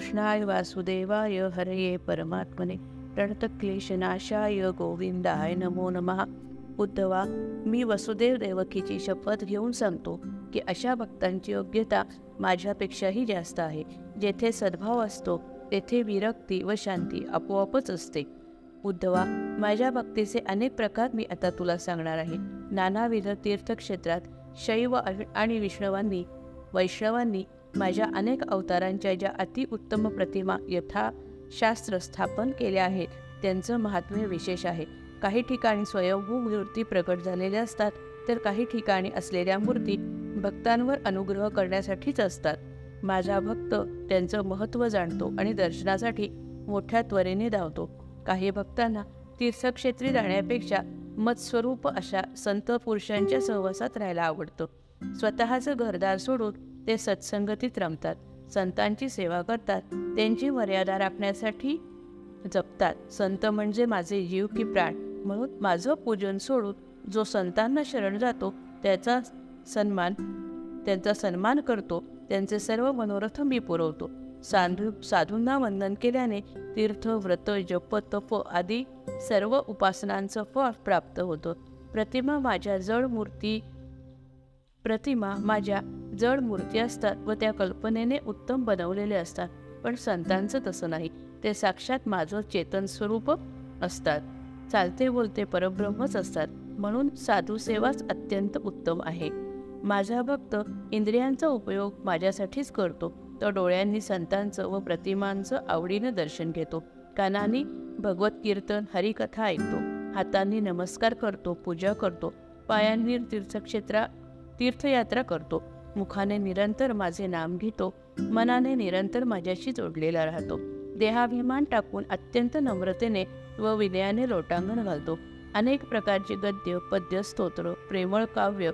कृष्णाय वासुदेवाय हरये परमात्मने प्रणतक्लेशनाशाय गोविंदाय नमो नमः. उद्धवा मी वसुदेव देवकीची शपथ घेऊन सांगतो की अशा भक्तांची योग्यता माझ्यापेक्षाही जास्त आहे. जेथे सद्भाव असतो तेथे विरक्ती व शांती आपोआपच असते. उद्धवा माझ्या भक्तीचे अनेक प्रकार मी आता तुला सांगणार आहे. नानाविध तीर्थक्षेत्रात शैव आणि विष्णवांनी वैष्णवांनी माझ्या अनेक अवतारांच्या ज्या अतिउत्तम प्रतिमा यथाशास्त्र स्थापन केल्या आहेत त्यांचं महात्म्य विशेष आहे. काही ठिकाणी स्वयंभू मूर्ती प्रकट झालेल्या असतात तर काही ठिकाणी असलेल्या मूर्ती भक्तांवर अनुग्रह करण्यासाठीच असतात. माझा भक्त त्यांचं महत्त्व जाणतो आणि दर्शनासाठी मोठ्या त्वरेने धावतो. काही भक्तांना तीर्थक्षेत्री जाण्यापेक्षा मत्स्वरूप अशा संत पुरुषांच्या सहवासात राहायला आवडतं. स्वतःचं घरदार सोडून ते सत्संगतीत रमतात. संतांची सेवा करतात. त्यांची मर्यादा राखण्यासाठी जपतात. संत म्हणजे माझे जीव की प्राण. म्हणून माझं पूजन सोडून जो संतांना शरण जातो त्याचा सन्मान त्यांचा सन्मान करतो. त्यांचे सर्व मनोरथ मी पुरवतो. साधू साधूंना वंदन केल्याने तीर्थ व्रत जप तप आदी सर्व उपासनांचं फळ प्राप्त होतं. प्रतिमा माझ्या जड मूर्ती प्रतिमा माझ्या जड मूर्ती असतात व त्या कल्पनेने उत्तम बनवलेले असतात. पण संतांचं तसं नाही. ते साक्षात माझं चेतन स्वरूप असतात. चालते बोलते परब्रह्मच असतात. म्हणून साधू सेवाच अत्यंत उत्तम आहे. माझा भक्त इंद्रियांचा उपयोग माझ्यासाठीच करतो. तो डोळ्यांनी संतांचं व प्रतिमांचं आवडीनं दर्शन घेतो. कानाने भगवत कीर्तन हरिकथा ऐकतो. हातांनी नमस्कार करतो पूजा करतो. पायांनी तीर्थक्षेत्रा तीर्थयात्रा करतो. मुखाने निरंतर माझे नाम घेतो मनाने निरंतर माझ्याशी जोडलेला राहतो. देहाभिमान टाकून अत्यंत नम्रतेने व विनयाने लोटांगण घालतो. अनेक प्रकारचे गद्य पद्य स्तोत्र प्रेमळ काव्य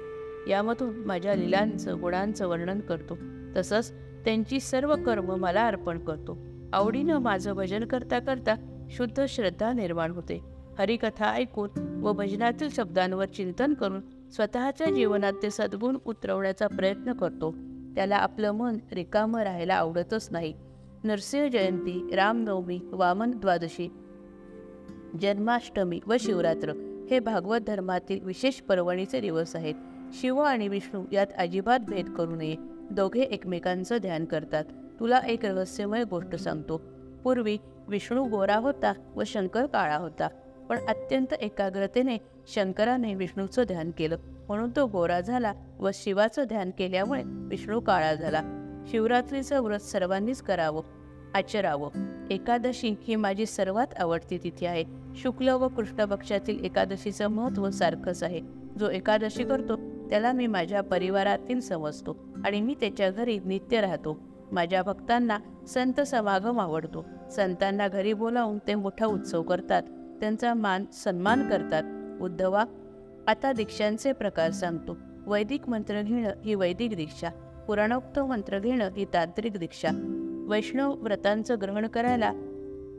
यामधून माझ्या लिलांचं गुणांचं वर्णन करतो. तसंच त्यांची सर्व कर्म मला अर्पण करतो. आवडीनं माझं भजन करता करता शुद्ध श्रद्धा निर्माण होते. हरिकथा ऐकून व भजनातील शब्दांवर चिंतन करून स्वतःच्या जीवनात ते सद्गुण उतरवण्याचा प्रयत्न करतो. त्याला आपलं मन रिकामं राहायला आवडतच नाही. नरसिंह जयंती रामनवमी वामन द्वादशी जन्माष्टमी व शिवरात्र हे भागवत धर्मातील विशेष पर्वणीचे दिवस आहेत. शिव आणि विष्णू यात अजिबात भेद करू नये. दोघे एकमेकांचं ध्यान करतात. तुला एक रहस्यमय गोष्ट सांगतो. पूर्वी विष्णू गोरा होता व शंकर काळा होता. पण अत्यंत एकाग्रतेने शंकराने विष्णूचं ध्यान केलं. म्हणून तो गोरा झाला व शिवाचं ध्यान केल्यामुळे विष्णू काळा झाला. शिवरात्रीचं व्रत सर्वांनीच करावं आचरावं. एकादशी ही माझी सर्वात आवडती तिथी आहे. शुक्ल व कृष्ण पक्षातील एकादशीचं महत्त्व सारखंच आहे. जो एकादशी करतो त्याला मी माझ्या परिवारातील समजतो आणि मी त्याच्या घरी नित्य राहतो. माझ्या भक्तांना संत समागम आवडतो. संतांना घरी बोलावून ते मोठा उत्सव करतात. त्यांचा मान सन्मान करतात. उद्धवा आता दीक्षांचे प्रकार सांगतो. वैदिक मंत्र घेणं ही वैदिक दीक्षा. पुराणोक्त मंत्र घेणं ही तांत्रिक दीक्षा. वैष्णव व्रतांचं ग्रहण करायला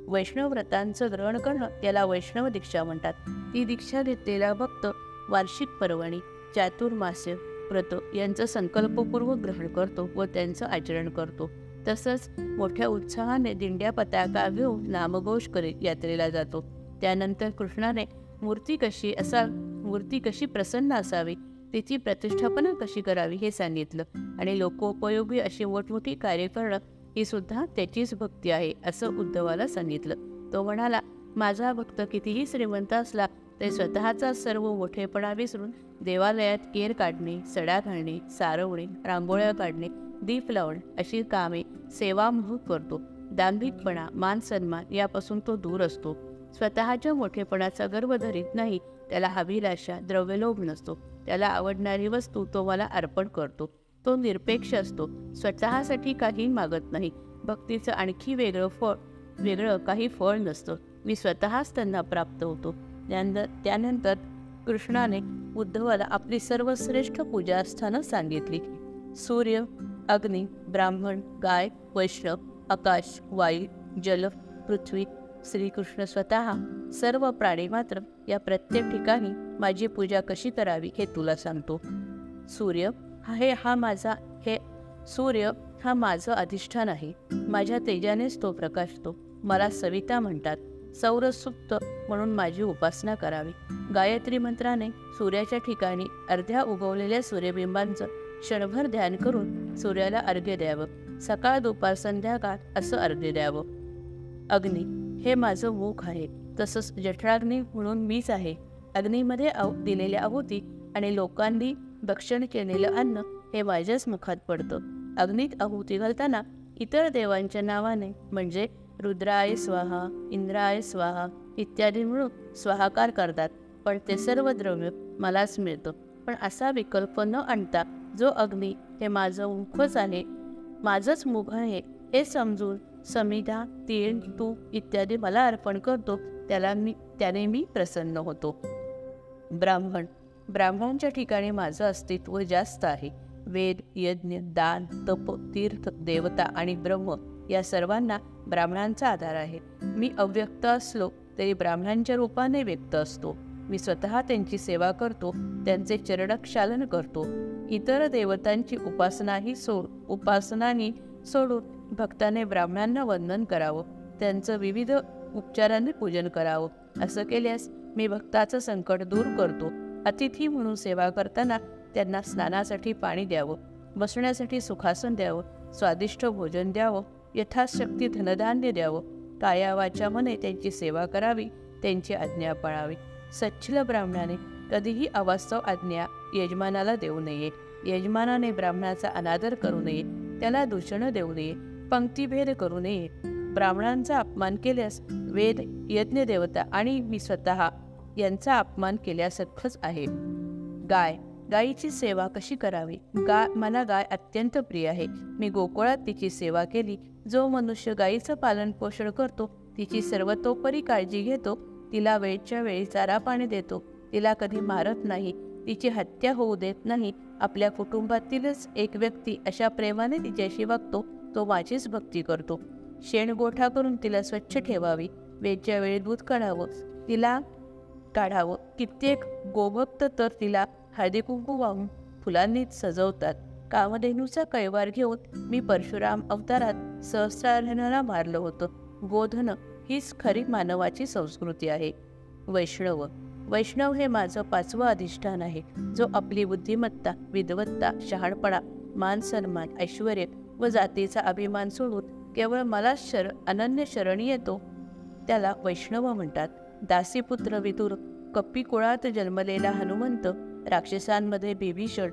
वैष्णव व्रतांचं ग्रहण करणं त्याला वैष्णव दीक्षा म्हणतात. ती दीक्षा घेतलेला भक्त वार्षिक पर्वणी चातुर्मास्य व्रत यांचं संकल्पपूर्वक ग्रहण करतो व त्यांचं आचरण करतो. तसंच मोठ्या उत्साहाने दिंड्या पताका घेऊन नामघोष करीत यात्रेला जातो. त्यानंतर कृष्णाने मूर्ती कशी असा मूर्ती कशी प्रसन्न असावी तिची प्रतिष्ठापना कशी करावी हे सांगितलं. आणि लोकोपयोगी अशी मोठमोठी कार्य करणं ही सुद्धा त्याचीच भक्ती आहे असं उद्धवाला सांगितलं. तो म्हणाला माझा भक्त कितीही श्रीमंत असला तरी स्वतःचा सर्व मोठेपणा विसरून देवालयात केर काढणे सडा घालणे सारवणे रांगोळ्या काढणे दीप लावणे अशी कामे सेवा म्हणून करतो. दांभिकपणा मान सन्मान यापासून तो दूर असतो. स्वतःच्या मोठेपणाचा गर्व धरीत नाही त्याला अभिलाषा द्रव्यलोभ नसतो. त्याला आवडणारी वस्तू तो मला अर्पण करतो. तो निरपेक्ष असतो. स्वतःसाठी काही मागत नाही. भक्तीचं आणखी वेगळं फळ वेगळं काही फळ नसतं. मी स्वतःच त्यांना प्राप्त होतो. त्यानंतर कृष्णाने उद्धवाला आपली सर्वश्रेष्ठ पूजास्थानं सांगितली. सूर्य अग्नी ब्राह्मण गाय वैष्णव आकाश वायू जल पृथ्वी श्रीकृष्ण स्वतः सर्व प्राणी मात्र या प्रत्येक ठिकाणी माझी पूजा कशी करावी हे तुला सांगतो. सूर्य हा हे हा माझा हे सूर्य हा माझं अधिष्ठान आहे. माझ्या तेजानेच तो प्रकाशतो. मला सविता म्हणतात. सौरसुप्त म्हणून माझी उपासना करावी. गायत्री मंत्राने सूर्याच्या ठिकाणी अर्ध्या उगवलेल्या सूर्यबिंबांचं क्षणभर ध्यान करून सूर्याला अर्घ्य द्यावं. सकाळ दुपार संध्याकाळ असं अर्घ्य द्यावं. अग्नी हे माझं मुख आहे. तसंच जठराग्नी म्हणून मीच आहे. अग्नीमध्ये आव दिलेल्या आहुती आणि लोकांनी भक्षण केलेलं अन्न हे माझ्याच मुखात पडतं. अग्नीत आहुती घालताना इतर देवांच्या नावाने म्हणजे रुद्राय स्वाहा इंद्राय स्वाहा इत्यादी म्हणून स्वाहाकार करतात. पण ते सर्व द्रव्य मलाच मिळतं. पण असा विकल्प न आणता जो अग्नी हे माझं मुखच आहे माझंच मुख आहे हे समजून समिधा तीळ तूप इत्यादी मला अर्पण करतो. त्याला मी त्याने मी प्रसन्न होतो. ब्राह्मण. ब्राह्मणांच्या ठिकाणी माझं अस्तित्व जास्त आहे. वेद यज्ञ दान तप तीर्थ देवता आणि ब्रह्म या सर्वांना ब्राह्मणांचा आधार आहे. मी अव्यक्त असलो तरी ब्राह्मणांच्या रूपाने व्यक्त असतो. मी स्वतः त्यांची सेवा करतो त्यांचे चरणक्षालन करतो. इतर देवतांची उपासनाही सो उपासनानी सोडून भक्ताने ब्राह्मणांना वंदन करावं त्यांचं विविध उपचारांनी पूजन करावं. असं केल्यास मी भक्ताचं संकट दूर करतो. अतिथी म्हणून सेवा करताना त्यांना स्नानासाठी पाणी द्यावं बसण्यासाठी सुखासन द्यावं स्वादिष्ट भोजन द्यावं यथाशक्ती धनधान्य द्यावं. काया मने त्यांची सेवा करावी त्यांची आज्ञा पाळावी. सच्छिल ब्राह्मणाने कधीही अवास्तव आज्ञा यजमानाला देऊ नये. यजमानाने ब्राह्मणाचा अनादर करू नये. त्याला दूषणं देऊ नये. पंक्तीभेद करू नये. ब्राह्मणांचा अपमान केल्यास वेद यज्ञ देवता आणि मी स्वतः यांचा अपमान केल्यासारखंच आहे. गाय गायीची सेवा कशी करावी? गाय मला गाय अत्यंत प्रिय आहे. मी गोकुळात तिची सेवा केली. जो मनुष्य गायीचं पालन पोषण करतो तिची सर्वतोपरी काळजी घेतो तिला वेळच्या वेळी चारा पाणी देतो. तिला कधी मारत नाही. तिची हत्या होऊ देत नाही. आपल्या कुटुंबातीलच एक व्यक्ती अशा प्रेमाने तिच्याशी वागतो. तो माझीच भक्ती करतो. शेण गोठा करून तिला स्वच्छ ठेवावी. वेळच्या वेळी दूध काढावं. तिला काढावं. कित्येक गोभक्त तर तिला हळदी कुंकू वाहून फुलांनीच सजवतात. कामधेनूचा कैवार घेऊन मी परशुराम अवतारात सहस्रार्हनाला मारलं होतं. गोधन हीच खरी मानवाची संस्कृती आहे. वैष्णव. वैष्णव हे माझं पाचवं अधिष्ठान आहे. जो आपली बुद्धिमत्ता विद्वत्ता शहाणपणा मान सन्मान ऐश्वर व जातीचा अभिमान सोडून केवळ मला शर अनन्य शरणी येतो. त्याला वैष्णव म्हणतात. दासीपुत्र विदुर कप्पी कुळात जन्मलेला हनुमंत राक्षसांमध्ये बिभीषण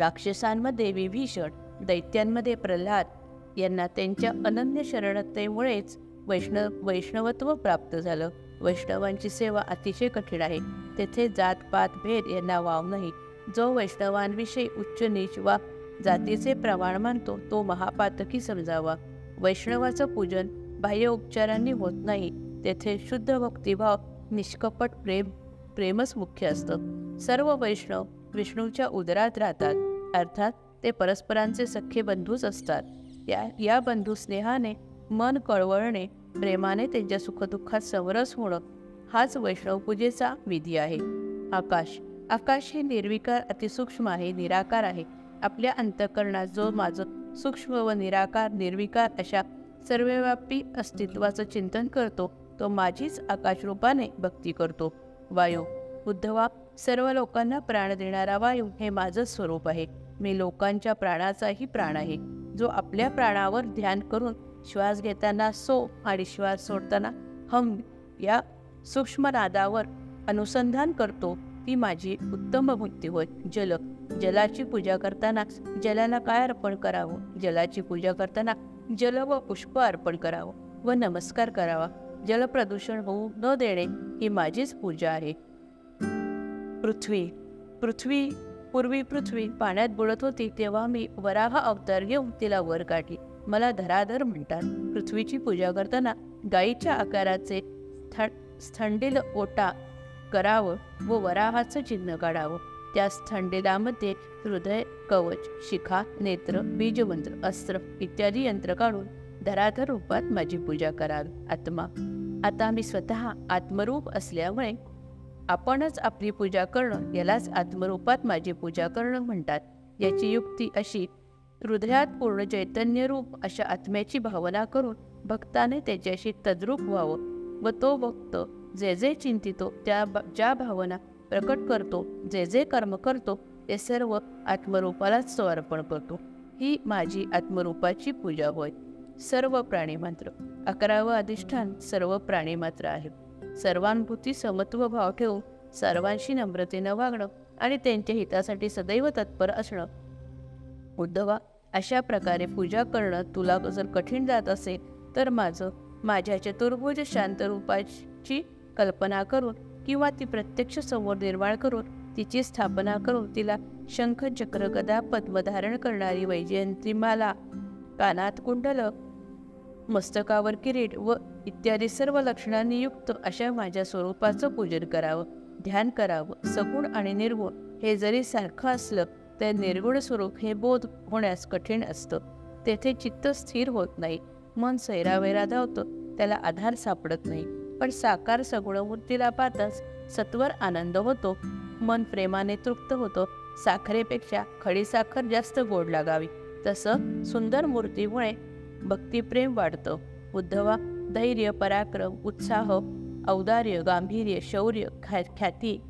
राक्षसांमध्ये विभीषण दैत्यांमध्ये प्रल्हाद. यांना त्यांच्या अनन्य शरणतेमुळेच वैष्णव वैष्णवत्व प्राप्त झालं. वैष्णवांची सेवा अतिशय कठीण आहे. तेथे जात पात भेद यांना वाव नाही. जो वैष्णवांविषयी उच्च नीच वा जातीचे प्रमाण मानतो तो महापातकी समजावा. वैष्णवाचं पूजन बाह्य उपचारांनी होत नाही. तेथे शुद्ध भक्तिभाव निष्कपट प्रेम प्रेमच मुख्य असतं. सर्व वैष्णव विष्णूच्या उदरात राहतात. अर्थात ते परस्परांचे सख्खे बंधूच असतात. या या बंधू स्नेहाने मन कळवळणे प्रेमाने त्यांच्या सुखदुःखात समरस होणं हाच वैष्णव पूजेचा विधी आहे. आकाश आकाश हे निर्विकार अतिसूक्ष्म आहे निराकार आहे. आपल्या अंतकरणात जो माझं सूक्ष्म व निराकार निर्विकार अशा सर्वव्यापी अस्तित्वाचं चिंतन करतो तो माझीच आकाशरूपाने भक्ती करतो. वायू उद्धवा सर्व लोकांना प्राण देणारा वायू हे माझं स्वरूप आहे. मी लोकांच्या प्राणाचाही प्राण आहे. जो आपल्या प्राणावर ध्यान करून श्वास घेताना सो आणि श्वास सोडताना हम या सूक्ष्म नादावर अनुसंधान करतो ती माझी उत्तम भक्ती होय. जल जलाची पूजा करताना जलाला काय अर्पण करावं? जलाची पूजा करताना जल व पुष्प अर्पण करावं व नमस्कार करावा. जलप्रदूषण होऊ न देणे ही माझीच पूजा आहे. पृथ्वी पृथ्वी पूर्वी पृथ्वी पाण्यात बुडत होती तेव्हा मी वराह अवतार घेऊन तिला वर काढली. मला धराधर म्हणतात पृथ्वीची पूजा करताना गायीच्या आकाराचे स्थंडील ओटा करावं व वराहाचं चिन्ह काढावं. त्या थंडेलामध्ये हृदय कवच शिखा नेत्र बीजमंत्र अस्त्र इत्यादी यंत्र काढून धराधर रूपात माझी पूजा करावी आत्मा. आता मी स्वतः आत्मरूप असल्यामुळे आपणच आपली पूजा करणं यालाच आत्मरूपात माझी पूजा करणं म्हणतात. याची युक्ती अशी हृदयात पूर्ण चैतन्यरूप अशा आत्म्याची भावना करून भक्ताने त्याच्याशी तद्रूप व्हावं व तो भक्त जे जे चिंतितो त्या ज्या भावना प्रकट करतो जे जे कर्म करतो ते सर्व आत्मरूपालाच समर्पण करतो. ही माझी आत्मरूपाची पूजा होय. सर्व प्राणी मात्र. अकरावं अधिष्ठान सर्व प्राणी मात्र आहे. सर्वांभूती समत्व भाव ठेवून सर्वांशी नम्रतेनं वागणं आणि त्यांच्या हितासाठी सदैव तत्पर असणं. उद्धवा अशा प्रकारे पूजा करणं तुला जर कठीण जात असेल तर माझं माझ्या चतुर्भुज शांत रूपाची कल्पना करून किंवा ती प्रत्यक्ष समोर निर्माण करून तिची स्थापना करून तिला शंख चक्र गदा पद्म धारण करणारी वैजयंतीमाला कानात कुंडल मस्तकावर किरीट व इत्यादी सर्व लक्षणांनी युक्त अशा माझ्या स्वरूपाचं पूजन करावं ध्यान करावं सगुण आणि निर्गुण हे जरी सारखं असलं तर निर्गुण स्वरूप हे बोध होण्यास कठीण असतं. तेथे चित्त स्थिर होत नाही मन सैरावैरा धावतं त्याला आधार सापडत नाही. पण साकार सगुणमूर्तीला पाहताच सत्वर आनंद होतो. मन प्रेमाने तृप्त होतो. साखरेपेक्षा खडीसाखर जास्त गोड लागावी. तसं सुंदर मूर्तीमुळे भक्तिप्रेम वाढतं. उद्धवा धैर्य पराक्रम उत्साह औदार्य गांभीर्य शौर्य ख्या ख्याती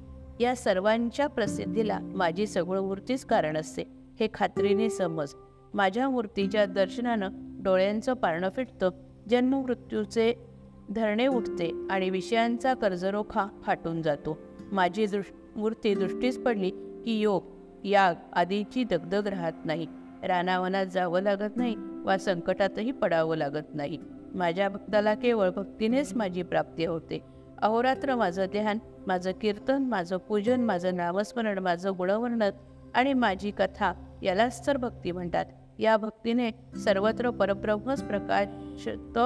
या सर्वांच्या प्रसिद्धीला माझी सगळं मूर्तीच कारण असते. हे खात्रीने समज. माझ्या मूर्तीच्या दर्शनानं डोळ्यांचं पारणं फिटतं. जन्ममृत्यूचे धरणे उठते आणि विषयांचा कर्जरोखा फाटून जातो. माझी दृष् मूर्ती दृष्टीस पडली की योग याग आदीची दगदग राहत नाही. रानावनात जावं लागत नाही वा संकटातही पडावं लागत नाही. माझ्या भक्ताला केवळ भक्तीनेच माझी प्राप्ती होते. अहोरात्र माझं ध्यान माझं कीर्तन माझं पूजन माझं नामस्मरण माझं गुणवर्णन आणि माझी कथा यालाच तर भक्ती म्हणतात. या भक्तीने सर्वत्र परब्रह्मच प्रकाशत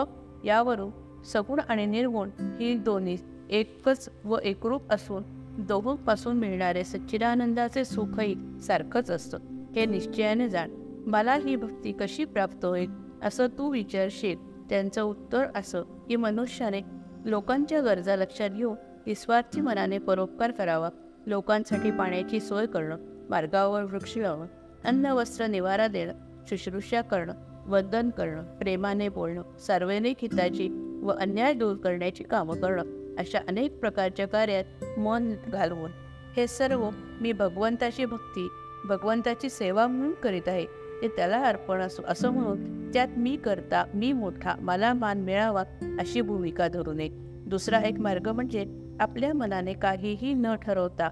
यावरून सगुण आणि निर्गुण ही दोन्ही एकच व एकरूप असून दोघांपासून मिळणारे सच्चिदानंदाचे सुखही सारखंच असतं. हे निश्चयाने जाण. मला ही भक्ती कशी प्राप्त होईल असं तू विचारशील त्यांचं उत्तर असं की मनुष्याने लोकांच्या गरजा लक्षात घेऊन निस्वार्थी मनाने परोपकार करावा लोकांसाठी पाण्याची सोय करणं मार्गावर वृक्ष लावणं अन्न वस्त्र निवारा देणं शुश्रूषा करणं वंदन करणं प्रेमाने बोलणं सार्वजनिक हिताची व अन्याय दूर करण्याची कामं करणं अशा अनेक प्रकारच्या कार्यात मन घालवून हे सर्व मी भगवंताची भक्ती भगवंताची सेवा म्हणून करीत आहे ते त्याला अर्पण असो असं म्हणून त्यात मी करता मी मोठा मला मान मिळावा अशी भूमिका धरू नये दुसरा एक मार्ग म्हणजे आपल्या मनाने काहीही न ठरवता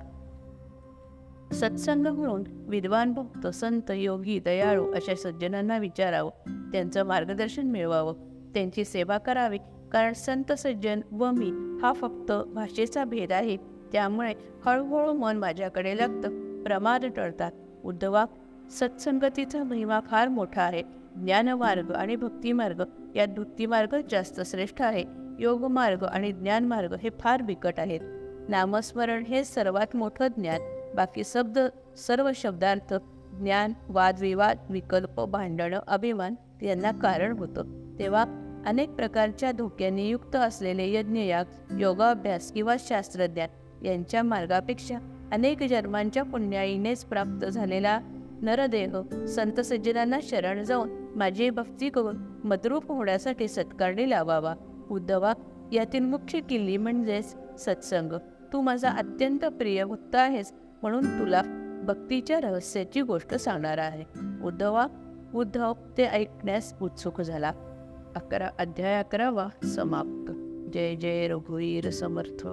सत्संग म्हणून विद्वान भक्त संत योगी दयाळू अशा सज्जनांना विचारावं. त्यांचं मार्गदर्शन मिळवावं. त्यांची सेवा करावी. कारण संत सज्जन व मी हा फक्त भाषेचा भेद आहे. त्यामुळे हळूहळू मन माझ्याकडे लागतं. प्रमाद टळतात. उद्धवा सत्संगतीचा महिमा फार मोठा आहे. ज्ञानमार्ग आणि भक्तिमार्ग या भक्तिमार्ग जास्त श्रेष्ठ आहे. योगमार्ग आणि ज्ञानमार्ग हे फार बिकट आहेत. नामस्मरण हे सर्वात मोठं ज्ञान. बाकी शब्द सर्व शब्दार्थ ज्ञान वादविवाद विकल्प भांडणं अभिमान यांना कारण होतं. तेव्हा अनेक प्रकारच्या धोक्याने युक्त असलेले यज्ञयाग योगाभ्यास किंवा शास्त्रज्ञान यांच्या मार्गापेक्षा अनेक जन्मांच्या पुण्याईनेच प्राप्त झालेला नरदेह संत सज्जनांना शरण जाऊन माझी भक्ती करून मद्रूप होण्यासाठी सत्कारणी लावावा. उद्धवा यातील मुख्य किल्ली म्हणजेच सत्संग. तू माझा अत्यंत प्रिय भक्त आहेस. म्हणून तुला भक्तीच्या रहस्याची गोष्ट सांगणार आहे. उद्धवा उद्धव ते ऐकण्यास उत्सुक झाला. अकरा अध्याय अकरावा समाप्त. जय जय रघुवीर समर्थ.